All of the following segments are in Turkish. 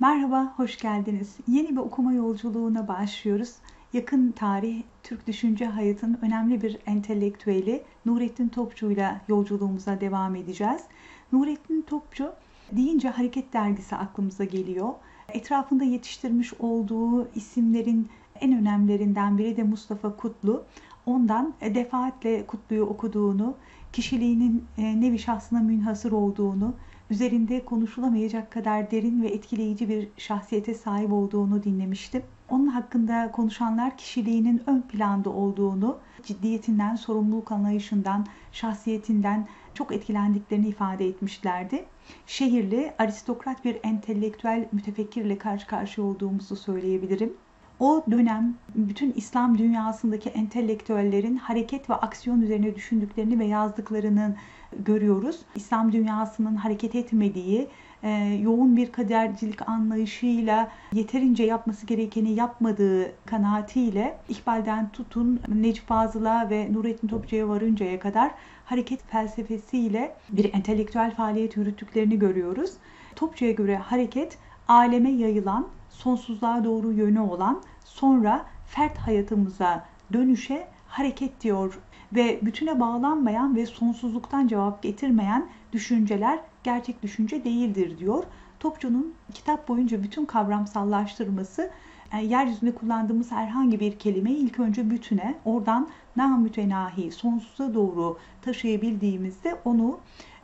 Merhaba, hoş geldiniz. Yeni bir okuma yolculuğuna başlıyoruz. Yakın tarih Türk düşünce hayatının önemli bir entelektüeli Nurettin Topçu ile yolculuğumuza devam edeceğiz. Nurettin Topçu deyince Hareket Dergisi aklımıza geliyor. Etrafında yetiştirmiş olduğu isimlerin en önemlilerinden biri de Mustafa Kutlu. Ondan defaatle Kutlu'yu okuduğunu, kişiliğinin e, nevi şahsına münhasır olduğunu, üzerinde konuşulamayacak kadar derin ve etkileyici bir şahsiyete sahip olduğunu dinlemiştim. Onun hakkında konuşanlar kişiliğinin ön planda olduğunu, ciddiyetinden, sorumluluk anlayışından, şahsiyetinden çok etkilendiklerini ifade etmişlerdi. Şehirli, aristokrat bir entelektüel mütefekkirle karşı karşıya olduğumuzu söyleyebilirim. O dönem bütün İslam dünyasındaki entelektüellerin hareket ve aksiyon üzerine düşündüklerini ve yazdıklarını görüyoruz. İslam dünyasının hareket etmediği, e, yoğun bir kadercilik anlayışıyla yeterince yapması gerekeni yapmadığı kanaatiyle İkbal'den tutun Necip Fazıl'a ve Nurettin Topçu'ya varıncaya kadar hareket felsefesiyle bir entelektüel faaliyet yürüttüklerini görüyoruz. Topçu'ya göre hareket aleme yayılan, sonsuzluğa doğru yönü olan, sonra fert hayatımıza dönüşe hareket diyor ve bütüne bağlanmayan ve sonsuzluktan cevap getirmeyen düşünceler gerçek düşünce değildir diyor. Topçu'nun kitap boyunca bütün kavramsallaştırması yani e, yeryüzünde kullandığımız herhangi bir kelimeyi ilk önce bütüne, oradan namütenahi, sonsuza doğru taşıyabildiğimizde onu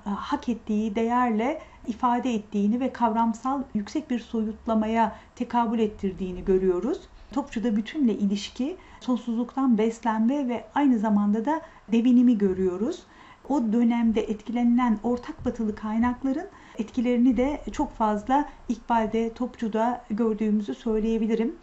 e, hak ettiği değerle ifade ettiğini ve kavramsal yüksek bir soyutlamaya tekabül ettirdiğini görüyoruz. Topçu'da bütünle ilişki, sonsuzluktan beslenme ve aynı zamanda da devinimi görüyoruz. O dönemde etkilenilen ortak batılı kaynakların etkilerini de çok fazla İkbal'de, Topçu'da gördüğümüzü söyleyebilirim.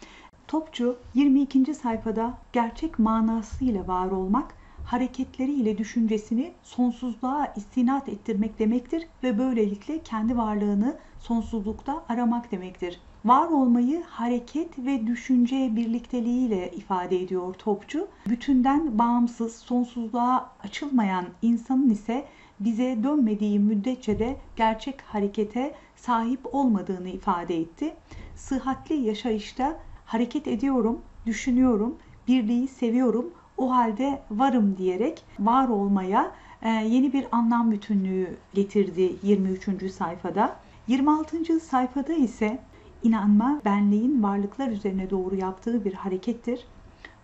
Topçu 22. sayfada gerçek manasıyla var olmak, hareketleriyle düşüncesini sonsuzluğa istinat ettirmek demektir ve böylelikle kendi varlığını sonsuzlukta aramak demektir. Var olmayı hareket ve düşünce birlikteliğiyle ifade ediyor Topçu. Bütünden bağımsız, sonsuzluğa açılmayan insanın ise bize dönmediği müddetçe de gerçek harekete sahip olmadığını ifade etti. Sıhhatli yaşayışta hareket ediyorum, düşünüyorum, birliği seviyorum, o halde varım diyerek var olmaya e, yeni bir anlam bütünlüğü getirdi 23. sayfada. 26. sayfada ise inanma benliğin varlıklar üzerine doğru yaptığı bir harekettir.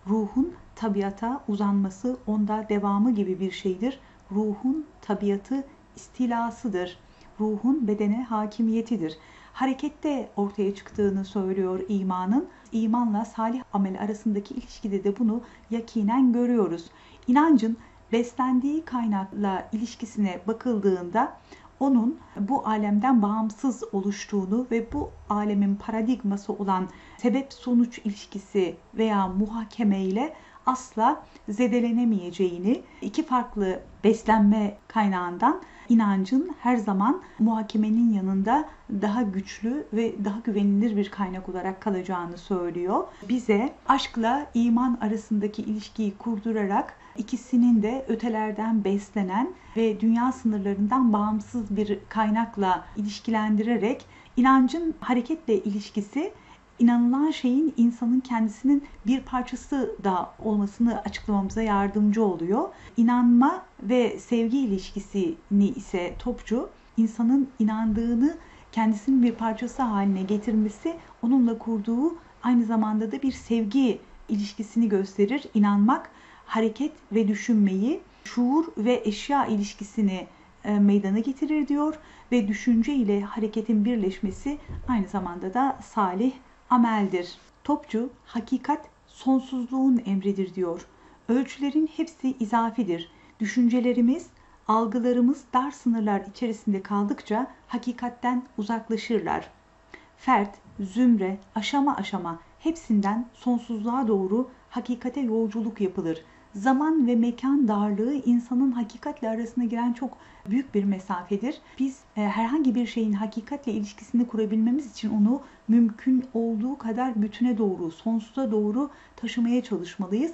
Ruhun tabiata uzanması onda devamı gibi bir şeydir. Ruhun tabiatı istilasıdır. Ruhun bedene hakimiyetidir. Harekette ortaya çıktığını söylüyor imanın. İmanla salih amel arasındaki ilişkide de bunu yakinen görüyoruz. İnancın beslendiği kaynakla ilişkisine bakıldığında onun bu alemden bağımsız oluştuğunu ve bu alemin paradigması olan sebep sonuç ilişkisi veya muhakeme ile asla zedelenemeyeceğini iki farklı beslenme kaynağından inancın her zaman muhakemenin yanında daha güçlü ve daha güvenilir bir kaynak olarak kalacağını söylüyor. Bize aşkla iman arasındaki ilişkiyi kurdurarak ikisinin de ötelerden beslenen ve dünya sınırlarından bağımsız bir kaynakla ilişkilendirerek inancın hareketle ilişkisi inanılan şeyin insanın kendisinin bir parçası da olmasını açıklamamıza yardımcı oluyor. İnanma ve sevgi ilişkisini ise Topçu insanın inandığını kendisinin bir parçası haline getirmesi onunla kurduğu aynı zamanda da bir sevgi ilişkisini gösterir. İnanmak hareket ve düşünmeyi, şuur ve eşya ilişkisini e, meydana getirir diyor ve düşünce ile hareketin birleşmesi aynı zamanda da salih ameldir. Topçu hakikat sonsuzluğun emridir diyor. Ölçülerin hepsi izafidir. Düşüncelerimiz, algılarımız dar sınırlar içerisinde kaldıkça hakikatten uzaklaşırlar. Fert, zümre, aşama aşama hepsinden sonsuzluğa doğru hakikate yolculuk yapılır zaman ve mekan darlığı insanın hakikatle arasına giren çok büyük bir mesafedir. Biz e, herhangi bir şeyin hakikatle ilişkisini kurabilmemiz için onu mümkün olduğu kadar bütüne doğru, sonsuza doğru taşımaya çalışmalıyız.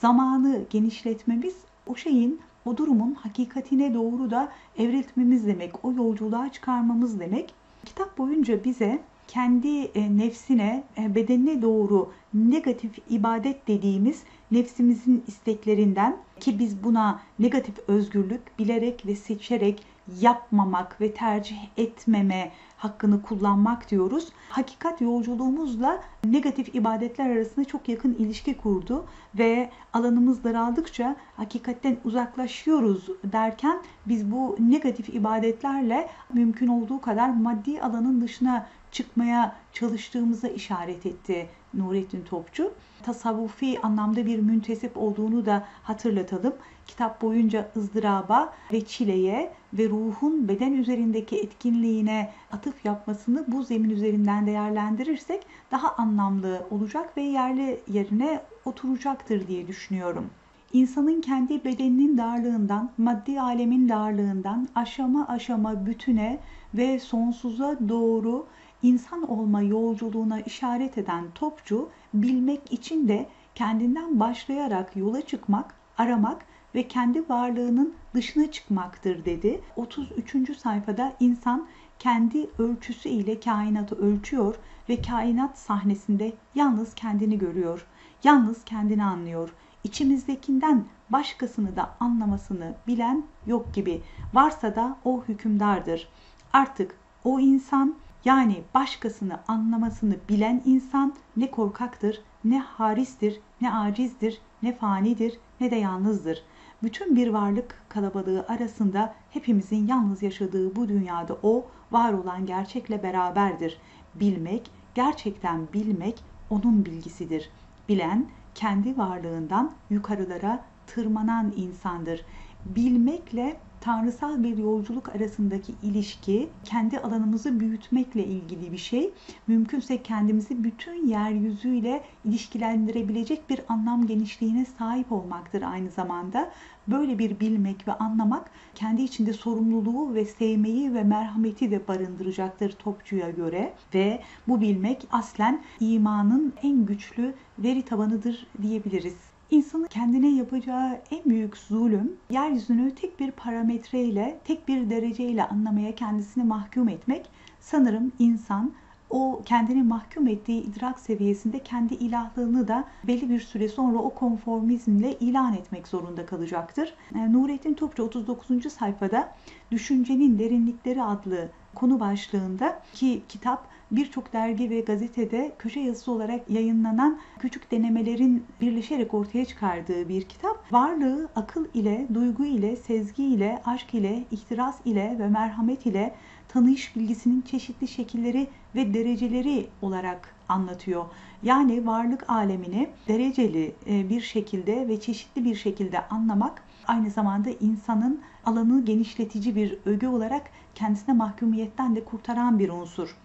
Zamanı genişletmemiz o şeyin o durumun hakikatine doğru da evriltmemiz demek, o yolculuğa çıkarmamız demek. Kitap boyunca bize kendi e, nefsine, e, bedenine doğru negatif ibadet dediğimiz nefsimizin isteklerinden ki biz buna negatif özgürlük bilerek ve seçerek yapmamak ve tercih etmeme hakkını kullanmak diyoruz. Hakikat yolculuğumuzla negatif ibadetler arasında çok yakın ilişki kurdu ve alanımız daraldıkça hakikatten uzaklaşıyoruz derken biz bu negatif ibadetlerle mümkün olduğu kadar maddi alanın dışına çıkmaya çalıştığımıza işaret etti Nurettin Topçu. Tasavvufi anlamda bir müntesip olduğunu da hatırlatalım. Kitap boyunca ızdıraba ve çileye ve ruhun beden üzerindeki etkinliğine atıf yapmasını bu zemin üzerinden değerlendirirsek daha anlamlı olacak ve yerli yerine oturacaktır diye düşünüyorum. İnsanın kendi bedeninin darlığından, maddi alemin darlığından aşama aşama bütüne ve sonsuza doğru insan olma yolculuğuna işaret eden topçu bilmek için de kendinden başlayarak yola çıkmak, aramak ve kendi varlığının dışına çıkmaktır dedi. 33. sayfada insan kendi ölçüsü ile kainatı ölçüyor ve kainat sahnesinde yalnız kendini görüyor. Yalnız kendini anlıyor. İçimizdekinden başkasını da anlamasını bilen yok gibi. Varsa da o hükümdardır. Artık o insan yani başkasını anlamasını bilen insan ne korkaktır, ne haristir, ne acizdir, ne fanidir, ne de yalnızdır. Bütün bir varlık kalabalığı arasında hepimizin yalnız yaşadığı bu dünyada o var olan gerçekle beraberdir. Bilmek, gerçekten bilmek onun bilgisidir. Bilen kendi varlığından yukarılara tırmanan insandır. Bilmekle tanrısal bir yolculuk arasındaki ilişki kendi alanımızı büyütmekle ilgili bir şey. Mümkünse kendimizi bütün yeryüzüyle ilişkilendirebilecek bir anlam genişliğine sahip olmaktır aynı zamanda. Böyle bir bilmek ve anlamak kendi içinde sorumluluğu ve sevmeyi ve merhameti de barındıracaktır topçuya göre ve bu bilmek aslen imanın en güçlü veri tabanıdır diyebiliriz. İnsanın kendine yapacağı en büyük zulüm yeryüzünü tek bir parametreyle, tek bir dereceyle anlamaya kendisini mahkum etmek. Sanırım insan o kendini mahkum ettiği idrak seviyesinde kendi ilahlığını da belli bir süre sonra o konformizmle ilan etmek zorunda kalacaktır. E, Nurettin Topçu 39. sayfada Düşüncenin Derinlikleri adlı konu başlığında ki kitap birçok dergi ve gazetede köşe yazısı olarak yayınlanan küçük denemelerin birleşerek ortaya çıkardığı bir kitap. Varlığı akıl ile, duygu ile, sezgi ile, aşk ile, ihtiras ile ve merhamet ile tanıyış bilgisinin çeşitli şekilleri ve dereceleri olarak anlatıyor. Yani varlık alemini dereceli e, bir şekilde ve çeşitli bir şekilde anlamak aynı zamanda insanın alanı genişletici bir öge olarak kendisine mahkumiyetten de kurtaran bir unsur.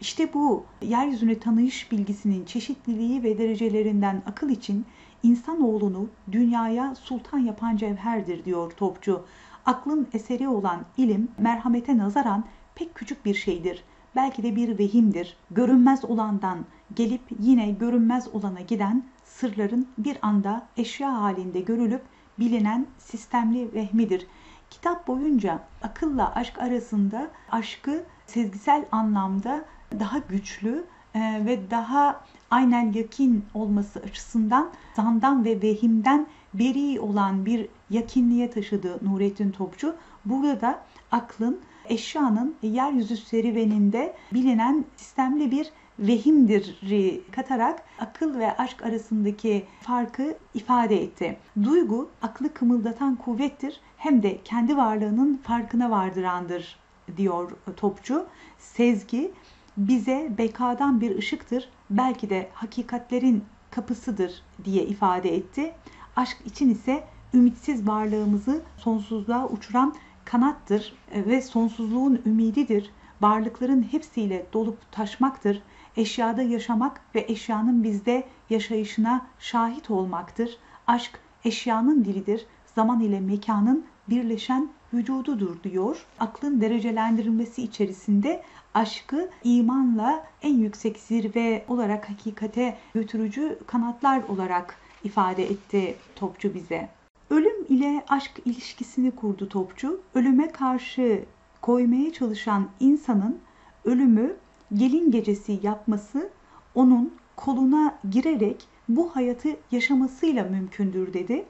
İşte bu yeryüzüne tanıyış bilgisinin çeşitliliği ve derecelerinden akıl için insanoğlunu dünyaya sultan yapan cevherdir diyor Topçu. Aklın eseri olan ilim merhamete nazaran pek küçük bir şeydir. Belki de bir vehimdir. Görünmez olandan gelip yine görünmez olana giden sırların bir anda eşya halinde görülüp bilinen sistemli vehmidir. Kitap boyunca akılla aşk arasında aşkı sezgisel anlamda daha güçlü e, ve daha aynen yakin olması açısından zandan ve vehimden beri olan bir yakinliğe taşıdı Nurettin Topçu. Burada da aklın eşyanın yeryüzü serüveninde bilinen sistemli bir vehimdir katarak akıl ve aşk arasındaki farkı ifade etti. Duygu aklı kımıldatan kuvvettir hem de kendi varlığının farkına vardırandır diyor Topçu. Sezgi bize bekadan bir ışıktır, belki de hakikatlerin kapısıdır diye ifade etti. Aşk için ise ümitsiz varlığımızı sonsuzluğa uçuran kanattır ve sonsuzluğun ümididir. Varlıkların hepsiyle dolup taşmaktır. Eşyada yaşamak ve eşyanın bizde yaşayışına şahit olmaktır. Aşk eşyanın dilidir. Zaman ile mekanın birleşen vücududur diyor. Aklın derecelendirilmesi içerisinde aşkı imanla en yüksek zirve olarak hakikate götürücü kanatlar olarak ifade etti Topçu bize. Ölüm ile aşk ilişkisini kurdu Topçu. Ölüme karşı koymaya çalışan insanın ölümü gelin gecesi yapması onun koluna girerek bu hayatı yaşamasıyla mümkündür dedi.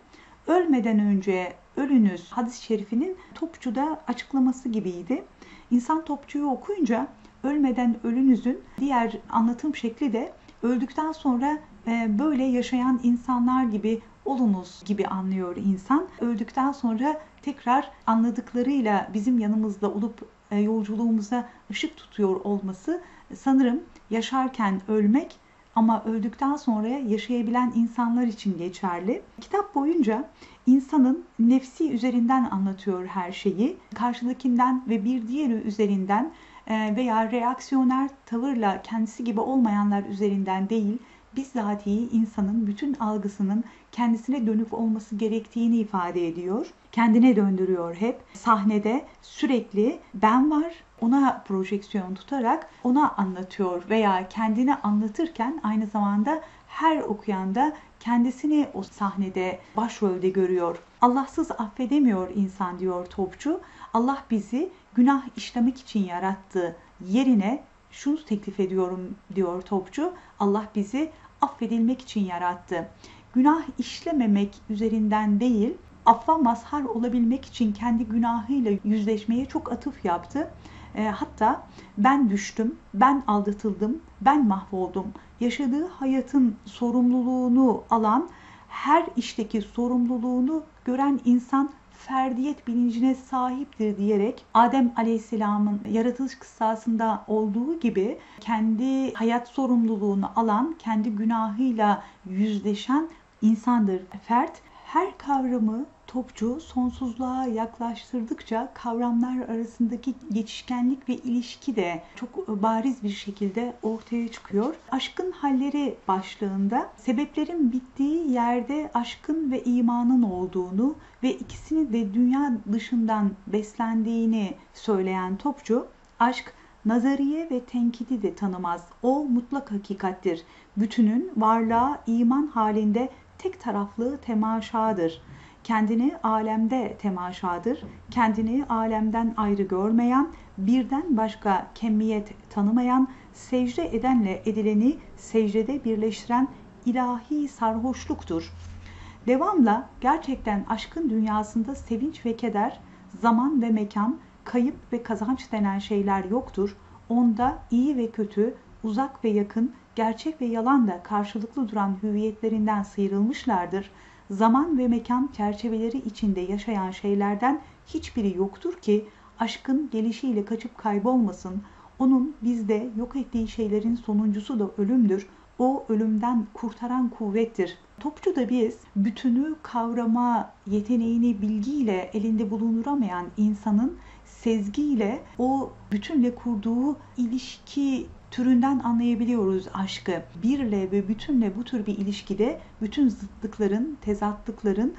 Ölmeden önce ölünüz hadis-i şerifinin Topçu'da açıklaması gibiydi. İnsan Topçu'yu okuyunca ölmeden ölünüzün diğer anlatım şekli de öldükten sonra e, böyle yaşayan insanlar gibi olunuz gibi anlıyor insan. Öldükten sonra tekrar anladıklarıyla bizim yanımızda olup e, yolculuğumuza ışık tutuyor olması sanırım yaşarken ölmek ama öldükten sonra yaşayabilen insanlar için geçerli. Kitap boyunca insanın nefsi üzerinden anlatıyor her şeyi. Karşıdakinden ve bir diğeri üzerinden e, veya reaksiyoner tavırla kendisi gibi olmayanlar üzerinden değil, bizzatihi insanın bütün algısının kendisine dönük olması gerektiğini ifade ediyor. Kendine döndürüyor hep. Sahnede sürekli ben var, ona projeksiyon tutarak ona anlatıyor veya kendini anlatırken aynı zamanda her okuyan da kendisini o sahnede başrolde görüyor. Allahsız affedemiyor insan diyor Topçu. Allah bizi günah işlemek için yarattı yerine şunu teklif ediyorum diyor Topçu. Allah bizi affedilmek için yarattı. Günah işlememek üzerinden değil, affa mazhar olabilmek için kendi günahıyla yüzleşmeye çok atıf yaptı. E, hatta ben düştüm, ben aldatıldım, ben mahvoldum. Yaşadığı hayatın sorumluluğunu alan, her işteki sorumluluğunu gören insan ferdiyet bilincine sahiptir diyerek Adem Aleyhisselam'ın yaratılış kıssasında olduğu gibi kendi hayat sorumluluğunu alan, kendi günahıyla yüzleşen insandır fert. Her kavramı topçu sonsuzluğa yaklaştırdıkça kavramlar arasındaki geçişkenlik ve ilişki de çok bariz bir şekilde ortaya çıkıyor. Aşkın halleri başlığında sebeplerin bittiği yerde aşkın ve imanın olduğunu ve ikisini de dünya dışından beslendiğini söyleyen topçu aşk nazariye ve tenkidi de tanımaz. O mutlak hakikattir. Bütünün varlığa iman halinde tek taraflı temaşadır. Kendini alemde temaşadır. Kendini alemden ayrı görmeyen, birden başka kemiyet tanımayan, secde edenle edileni secdede birleştiren ilahi sarhoşluktur. Devamla gerçekten aşkın dünyasında sevinç ve keder, zaman ve mekan, kayıp ve kazanç denen şeyler yoktur. Onda iyi ve kötü, uzak ve yakın, gerçek ve yalan da karşılıklı duran hüviyetlerinden sıyrılmışlardır. Zaman ve mekan çerçeveleri içinde yaşayan şeylerden hiçbiri yoktur ki aşkın gelişiyle kaçıp kaybolmasın. Onun bizde yok ettiği şeylerin sonuncusu da ölümdür. O ölümden kurtaran kuvvettir. Topçu da biz bütünü kavrama yeteneğini bilgiyle elinde bulunduramayan insanın sezgiyle o bütünle kurduğu ilişki türünden anlayabiliyoruz aşkı. Birle ve bütünle bu tür bir ilişkide bütün zıtlıkların, tezatlıkların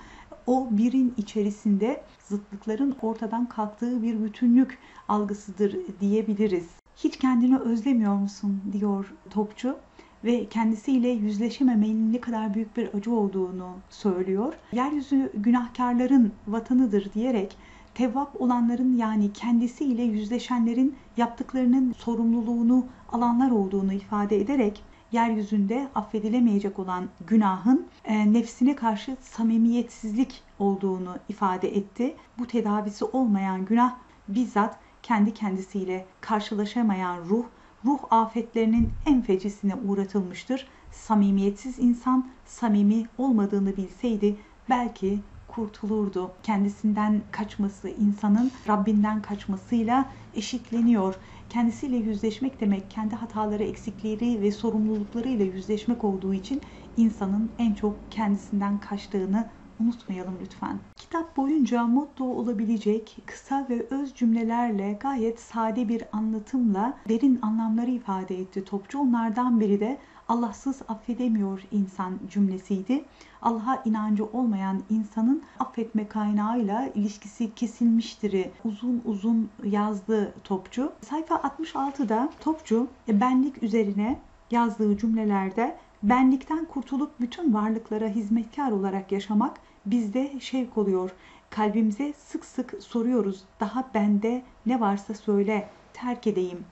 o birin içerisinde zıtlıkların ortadan kalktığı bir bütünlük algısıdır diyebiliriz. Hiç kendini özlemiyor musun diyor Topçu ve kendisiyle yüzleşememenin ne kadar büyük bir acı olduğunu söylüyor. Yeryüzü günahkarların vatanıdır diyerek tevvap olanların yani kendisiyle yüzleşenlerin yaptıklarının sorumluluğunu alanlar olduğunu ifade ederek yeryüzünde affedilemeyecek olan günahın e, nefsine karşı samimiyetsizlik olduğunu ifade etti. Bu tedavisi olmayan günah bizzat kendi kendisiyle karşılaşamayan ruh, ruh afetlerinin en fecisine uğratılmıştır. Samimiyetsiz insan samimi olmadığını bilseydi belki kurtulurdu. Kendisinden kaçması insanın Rabbinden kaçmasıyla eşitleniyor. Kendisiyle yüzleşmek demek kendi hataları, eksikleri ve sorumluluklarıyla yüzleşmek olduğu için insanın en çok kendisinden kaçtığını unutmayalım lütfen. Kitap boyunca motto olabilecek kısa ve öz cümlelerle gayet sade bir anlatımla derin anlamları ifade etti topçu. Onlardan biri de Allahsız affedemiyor insan cümlesiydi. Allah'a inancı olmayan insanın affetme kaynağıyla ilişkisi kesilmiştir. Uzun uzun yazdı Topçu. Sayfa 66'da Topçu e, benlik üzerine yazdığı cümlelerde benlikten kurtulup bütün varlıklara hizmetkar olarak yaşamak bizde şevk oluyor. Kalbimize sık sık soruyoruz. Daha bende ne varsa söyle, terk edeyim.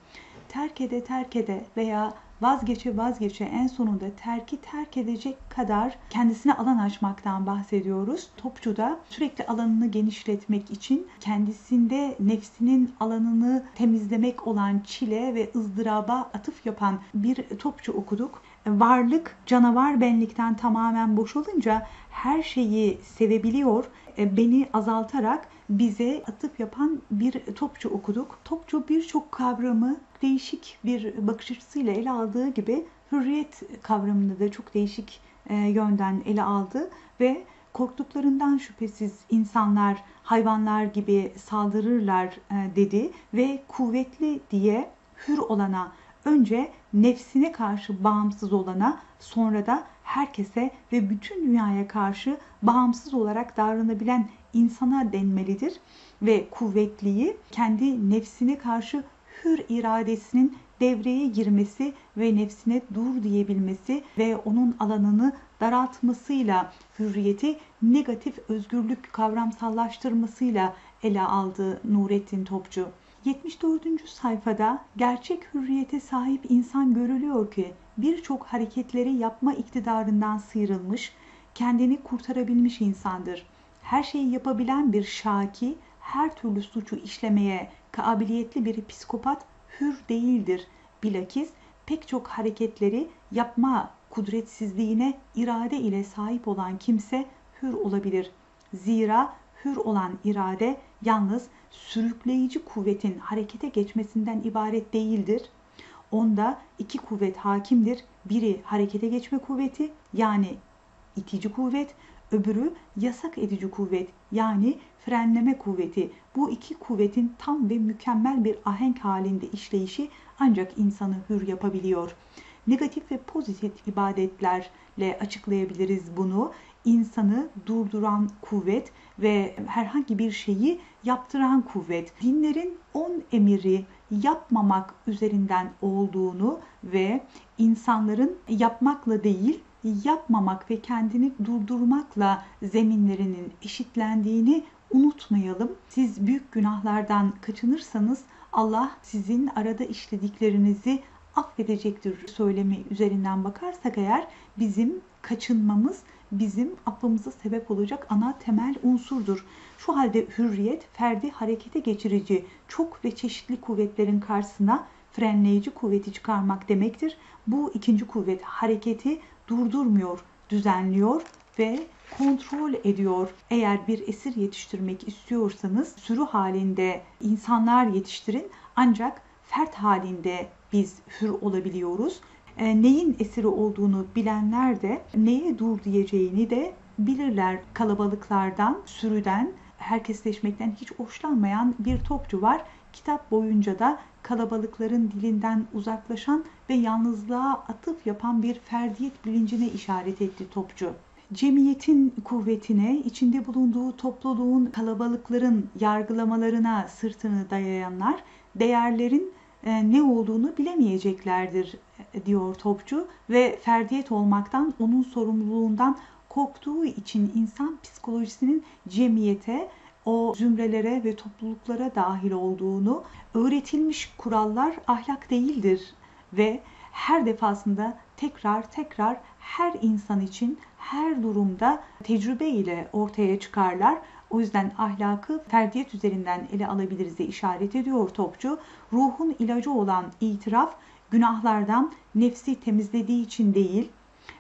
terk ede terk ede veya vazgeçe vazgeçe en sonunda terki terk edecek kadar kendisine alan açmaktan bahsediyoruz. Topçu da sürekli alanını genişletmek için kendisinde nefsinin alanını temizlemek olan çile ve ızdıraba atıf yapan bir topçu okuduk. Varlık canavar benlikten tamamen boşalınca her şeyi sevebiliyor. E, beni azaltarak bize atıf yapan bir topçu okuduk. Topçu birçok kavramı değişik bir bakış açısıyla ele aldığı gibi hürriyet kavramını da çok değişik e, yönden ele aldı ve korktuklarından şüphesiz insanlar hayvanlar gibi saldırırlar e, dedi ve kuvvetli diye hür olana önce nefsine karşı bağımsız olana sonra da herkese ve bütün dünyaya karşı bağımsız olarak davranabilen insana denmelidir ve kuvvetliyi kendi nefsine karşı hür iradesinin devreye girmesi ve nefsine dur diyebilmesi ve onun alanını daraltmasıyla hürriyeti negatif özgürlük kavramsallaştırmasıyla ele aldı Nurettin Topçu. 74. sayfada gerçek hürriyete sahip insan görülüyor ki birçok hareketleri yapma iktidarından sıyrılmış, kendini kurtarabilmiş insandır. Her şeyi yapabilen bir şaki, her türlü suçu işlemeye kabiliyetli bir psikopat hür değildir. Bilakis pek çok hareketleri yapma kudretsizliğine irade ile sahip olan kimse hür olabilir. Zira hür olan irade yalnız sürükleyici kuvvetin harekete geçmesinden ibaret değildir. Onda iki kuvvet hakimdir. Biri harekete geçme kuvveti yani itici kuvvet, öbürü yasak edici kuvvet yani frenleme kuvveti. Bu iki kuvvetin tam ve mükemmel bir ahenk halinde işleyişi ancak insanı hür yapabiliyor. Negatif ve pozitif ibadetlerle açıklayabiliriz bunu. İnsanı durduran kuvvet ve herhangi bir şeyi yaptıran kuvvet. Dinlerin on emiri yapmamak üzerinden olduğunu ve insanların yapmakla değil yapmamak ve kendini durdurmakla zeminlerinin eşitlendiğini unutmayalım. Siz büyük günahlardan kaçınırsanız Allah sizin arada işlediklerinizi affedecektir söylemi üzerinden bakarsak eğer bizim kaçınmamız bizim affımıza sebep olacak ana temel unsurdur. Şu halde hürriyet ferdi harekete geçirici çok ve çeşitli kuvvetlerin karşısına frenleyici kuvveti çıkarmak demektir. Bu ikinci kuvvet hareketi durdurmuyor, düzenliyor ve kontrol ediyor. Eğer bir esir yetiştirmek istiyorsanız sürü halinde insanlar yetiştirin ancak fert halinde biz hür olabiliyoruz. E, neyin esiri olduğunu bilenler de neye dur diyeceğini de bilirler. Kalabalıklardan, sürüden, herkesleşmekten hiç hoşlanmayan bir topçu var. Kitap boyunca da kalabalıkların dilinden uzaklaşan ve yalnızlığa atıf yapan bir ferdiyet bilincine işaret etti topçu cemiyetin kuvvetine, içinde bulunduğu topluluğun, kalabalıkların yargılamalarına sırtını dayayanlar değerlerin e, ne olduğunu bilemeyeceklerdir e, diyor Topçu ve ferdiyet olmaktan, onun sorumluluğundan korktuğu için insan psikolojisinin cemiyete, o zümrelere ve topluluklara dahil olduğunu, öğretilmiş kurallar ahlak değildir ve her defasında tekrar tekrar her insan için her durumda tecrübe ile ortaya çıkarlar. O yüzden ahlakı ferdiyet üzerinden ele alabiliriz diye işaret ediyor Topçu. Ruhun ilacı olan itiraf günahlardan nefsi temizlediği için değil,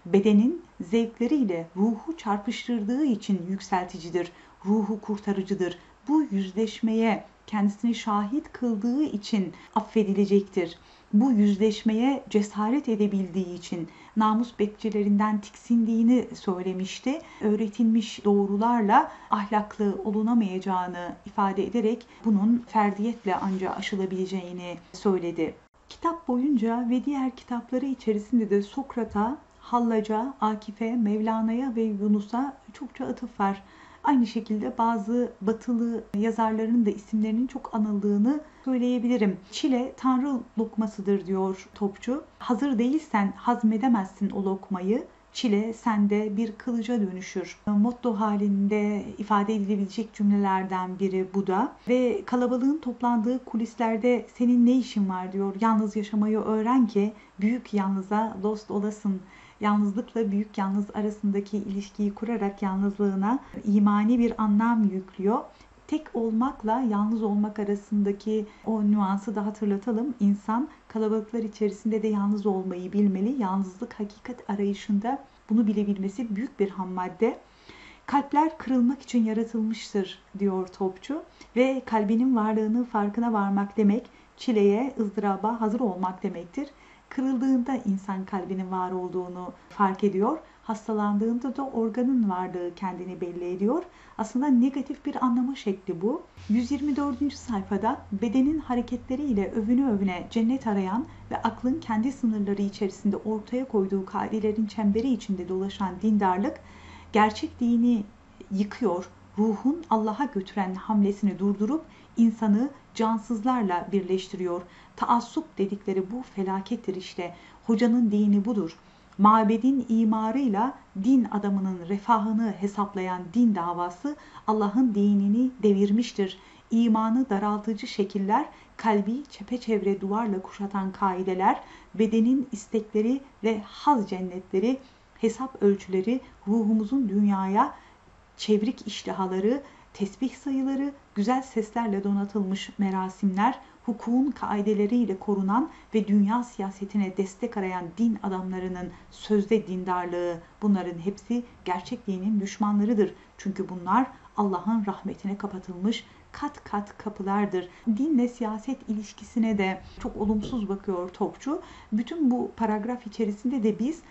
bedenin zevkleriyle ruhu çarpıştırdığı için yükselticidir, ruhu kurtarıcıdır. Bu yüzleşmeye kendisini şahit kıldığı için affedilecektir bu yüzleşmeye cesaret edebildiği için namus bekçilerinden tiksindiğini söylemişti. Öğretilmiş doğrularla ahlaklı olunamayacağını ifade ederek bunun ferdiyetle ancak aşılabileceğini söyledi. Kitap boyunca ve diğer kitapları içerisinde de Sokrat'a, Hallaca, Akif'e, Mevlana'ya ve Yunus'a çokça atıf var. Aynı şekilde bazı batılı yazarların da isimlerinin çok anıldığını söyleyebilirim. Çile tanrı lokmasıdır diyor Topçu. Hazır değilsen hazmedemezsin o lokmayı. çile sende bir kılıca dönüşür. Motto halinde ifade edilebilecek cümlelerden biri bu da. Ve kalabalığın toplandığı kulislerde senin ne işin var diyor. Yalnız yaşamayı öğren ki büyük yalnıza dost olasın. Yalnızlıkla büyük yalnız arasındaki ilişkiyi kurarak yalnızlığına imani bir anlam yüklüyor tek olmakla yalnız olmak arasındaki o nüansı da hatırlatalım. İnsan kalabalıklar içerisinde de yalnız olmayı bilmeli. Yalnızlık hakikat arayışında bunu bilebilmesi büyük bir ham madde. Kalpler kırılmak için yaratılmıştır diyor Topçu ve kalbinin varlığının farkına varmak demek çileye, ızdıraba hazır olmak demektir. Kırıldığında insan kalbinin var olduğunu fark ediyor hastalandığında da organın varlığı kendini belli ediyor. Aslında negatif bir anlama şekli bu. 124. sayfada bedenin hareketleriyle övünü övüne cennet arayan ve aklın kendi sınırları içerisinde ortaya koyduğu kaidelerin çemberi içinde dolaşan dindarlık gerçek dini yıkıyor, ruhun Allah'a götüren hamlesini durdurup insanı cansızlarla birleştiriyor. Taassup dedikleri bu felakettir işte. Hocanın dini budur mabedin imarıyla din adamının refahını hesaplayan din davası Allah'ın dinini devirmiştir. İmanı daraltıcı şekiller, kalbi çepeçevre duvarla kuşatan kaideler, bedenin istekleri ve haz cennetleri, hesap ölçüleri, ruhumuzun dünyaya çevrik iştihaları, tesbih sayıları, güzel seslerle donatılmış merasimler, hukukun kaideleriyle korunan ve dünya siyasetine destek arayan din adamlarının sözde dindarlığı bunların hepsi gerçek dinin düşmanlarıdır. Çünkü bunlar Allah'ın rahmetine kapatılmış kat kat kapılardır. Dinle siyaset ilişkisine de çok olumsuz bakıyor Topçu. Bütün bu paragraf içerisinde de biz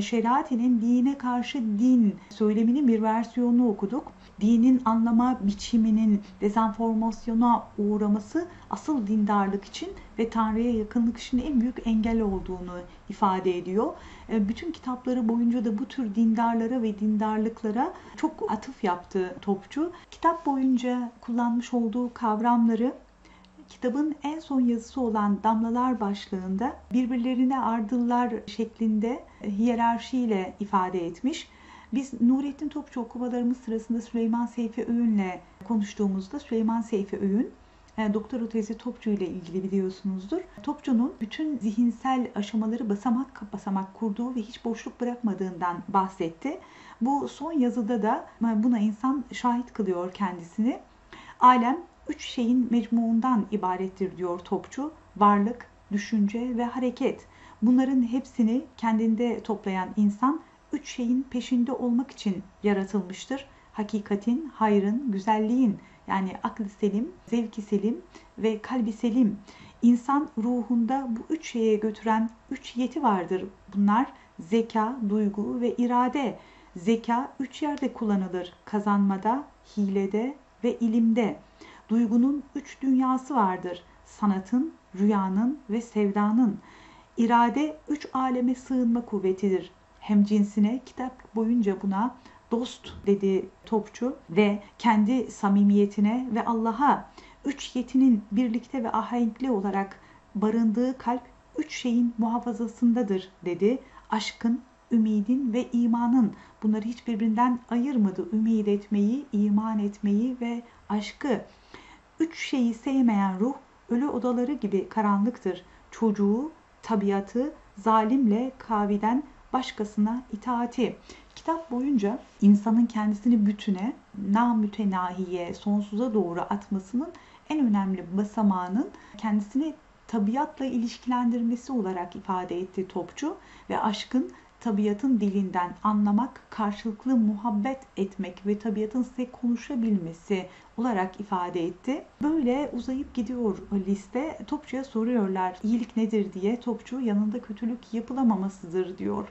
Şerati'nin dine karşı din söyleminin bir versiyonunu okuduk. Dinin anlama biçiminin dezenformasyona uğraması asıl dindarlık için ve Tanrı'ya yakınlık için en büyük engel olduğunu ifade ediyor. E, bütün kitapları boyunca da bu tür dindarlara ve dindarlıklara çok atıf yaptı Topçu. Kitap boyunca kullanmış olduğu kavramları kitabın en son yazısı olan Damlalar başlığında birbirlerine ardıllar şeklinde e, hiyerarşiyle ifade etmiş. Biz Nurettin Topçu okumalarımız sırasında Süleyman Seyfi Öğün'le konuştuğumuzda Süleyman Seyfi Öğün e, doktora tezi Topçu ile ilgili biliyorsunuzdur. Topçu'nun bütün zihinsel aşamaları basamak basamak kurduğu ve hiç boşluk bırakmadığından bahsetti. Bu son yazıda da e, buna insan şahit kılıyor kendisini. Alem üç şeyin mecmuundan ibarettir diyor Topçu. Varlık, düşünce ve hareket. Bunların hepsini kendinde toplayan insan üç şeyin peşinde olmak için yaratılmıştır. Hakikatin, hayrın, güzelliğin yani aklı selim, zevki selim ve kalbi selim. İnsan ruhunda bu üç şeye götüren üç yeti vardır. Bunlar zeka, duygu ve irade. Zeka üç yerde kullanılır. Kazanmada, hilede ve ilimde. Duygunun üç dünyası vardır. Sanatın, rüyanın ve sevdanın. İrade üç aleme sığınma kuvvetidir. Hem cinsine kitap boyunca buna dost dedi Topçu ve kendi samimiyetine ve Allah'a üç yetinin birlikte ve ahenkli olarak barındığı kalp üç şeyin muhafazasındadır dedi. Aşkın, ümidin ve imanın bunları hiçbirbirinden ayırmadı. Ümid etmeyi, iman etmeyi ve aşkı. Üç şeyi sevmeyen ruh ölü odaları gibi karanlıktır. Çocuğu, tabiatı, zalimle kaviden başkasına itaati. Kitap boyunca insanın kendisini bütüne, namütenahiye, sonsuza doğru atmasının en önemli basamağının kendisini tabiatla ilişkilendirmesi olarak ifade etti Topçu ve aşkın tabiatın dilinden anlamak, karşılıklı muhabbet etmek ve tabiatın size konuşabilmesi olarak ifade etti. Böyle uzayıp gidiyor liste. Topçu'ya soruyorlar iyilik nedir diye. Topçu yanında kötülük yapılamamasıdır diyor.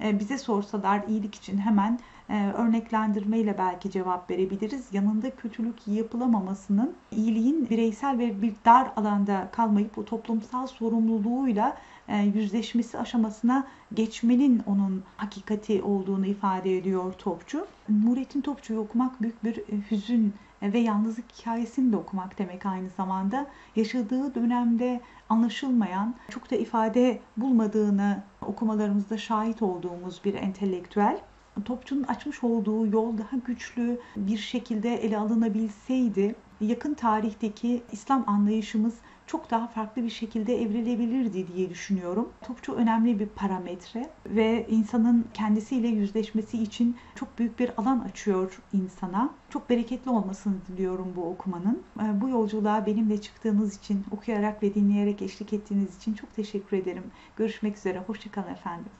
E, bize sorsalar iyilik için hemen e, örneklendirmeyle belki cevap verebiliriz. Yanında kötülük yapılamamasının iyiliğin bireysel ve bir dar alanda kalmayıp o toplumsal sorumluluğuyla e, yüzleşmesi aşamasına geçmenin onun hakikati olduğunu ifade ediyor Topçu. Nurettin Topçu'yu okumak büyük bir hüzün ve yalnızlık hikayesini de okumak demek aynı zamanda. Yaşadığı dönemde anlaşılmayan, çok da ifade bulmadığını okumalarımızda şahit olduğumuz bir entelektüel. Topçu'nun açmış olduğu yol daha güçlü bir şekilde ele alınabilseydi yakın tarihteki İslam anlayışımız çok daha farklı bir şekilde evrilebilirdi diye düşünüyorum. Topçu önemli bir parametre ve insanın kendisiyle yüzleşmesi için çok büyük bir alan açıyor insana. Çok bereketli olmasını diliyorum bu okumanın. Ee, bu yolculuğa benimle çıktığınız için, okuyarak ve dinleyerek eşlik ettiğiniz için çok teşekkür ederim. Görüşmek üzere, hoşçakalın efendim.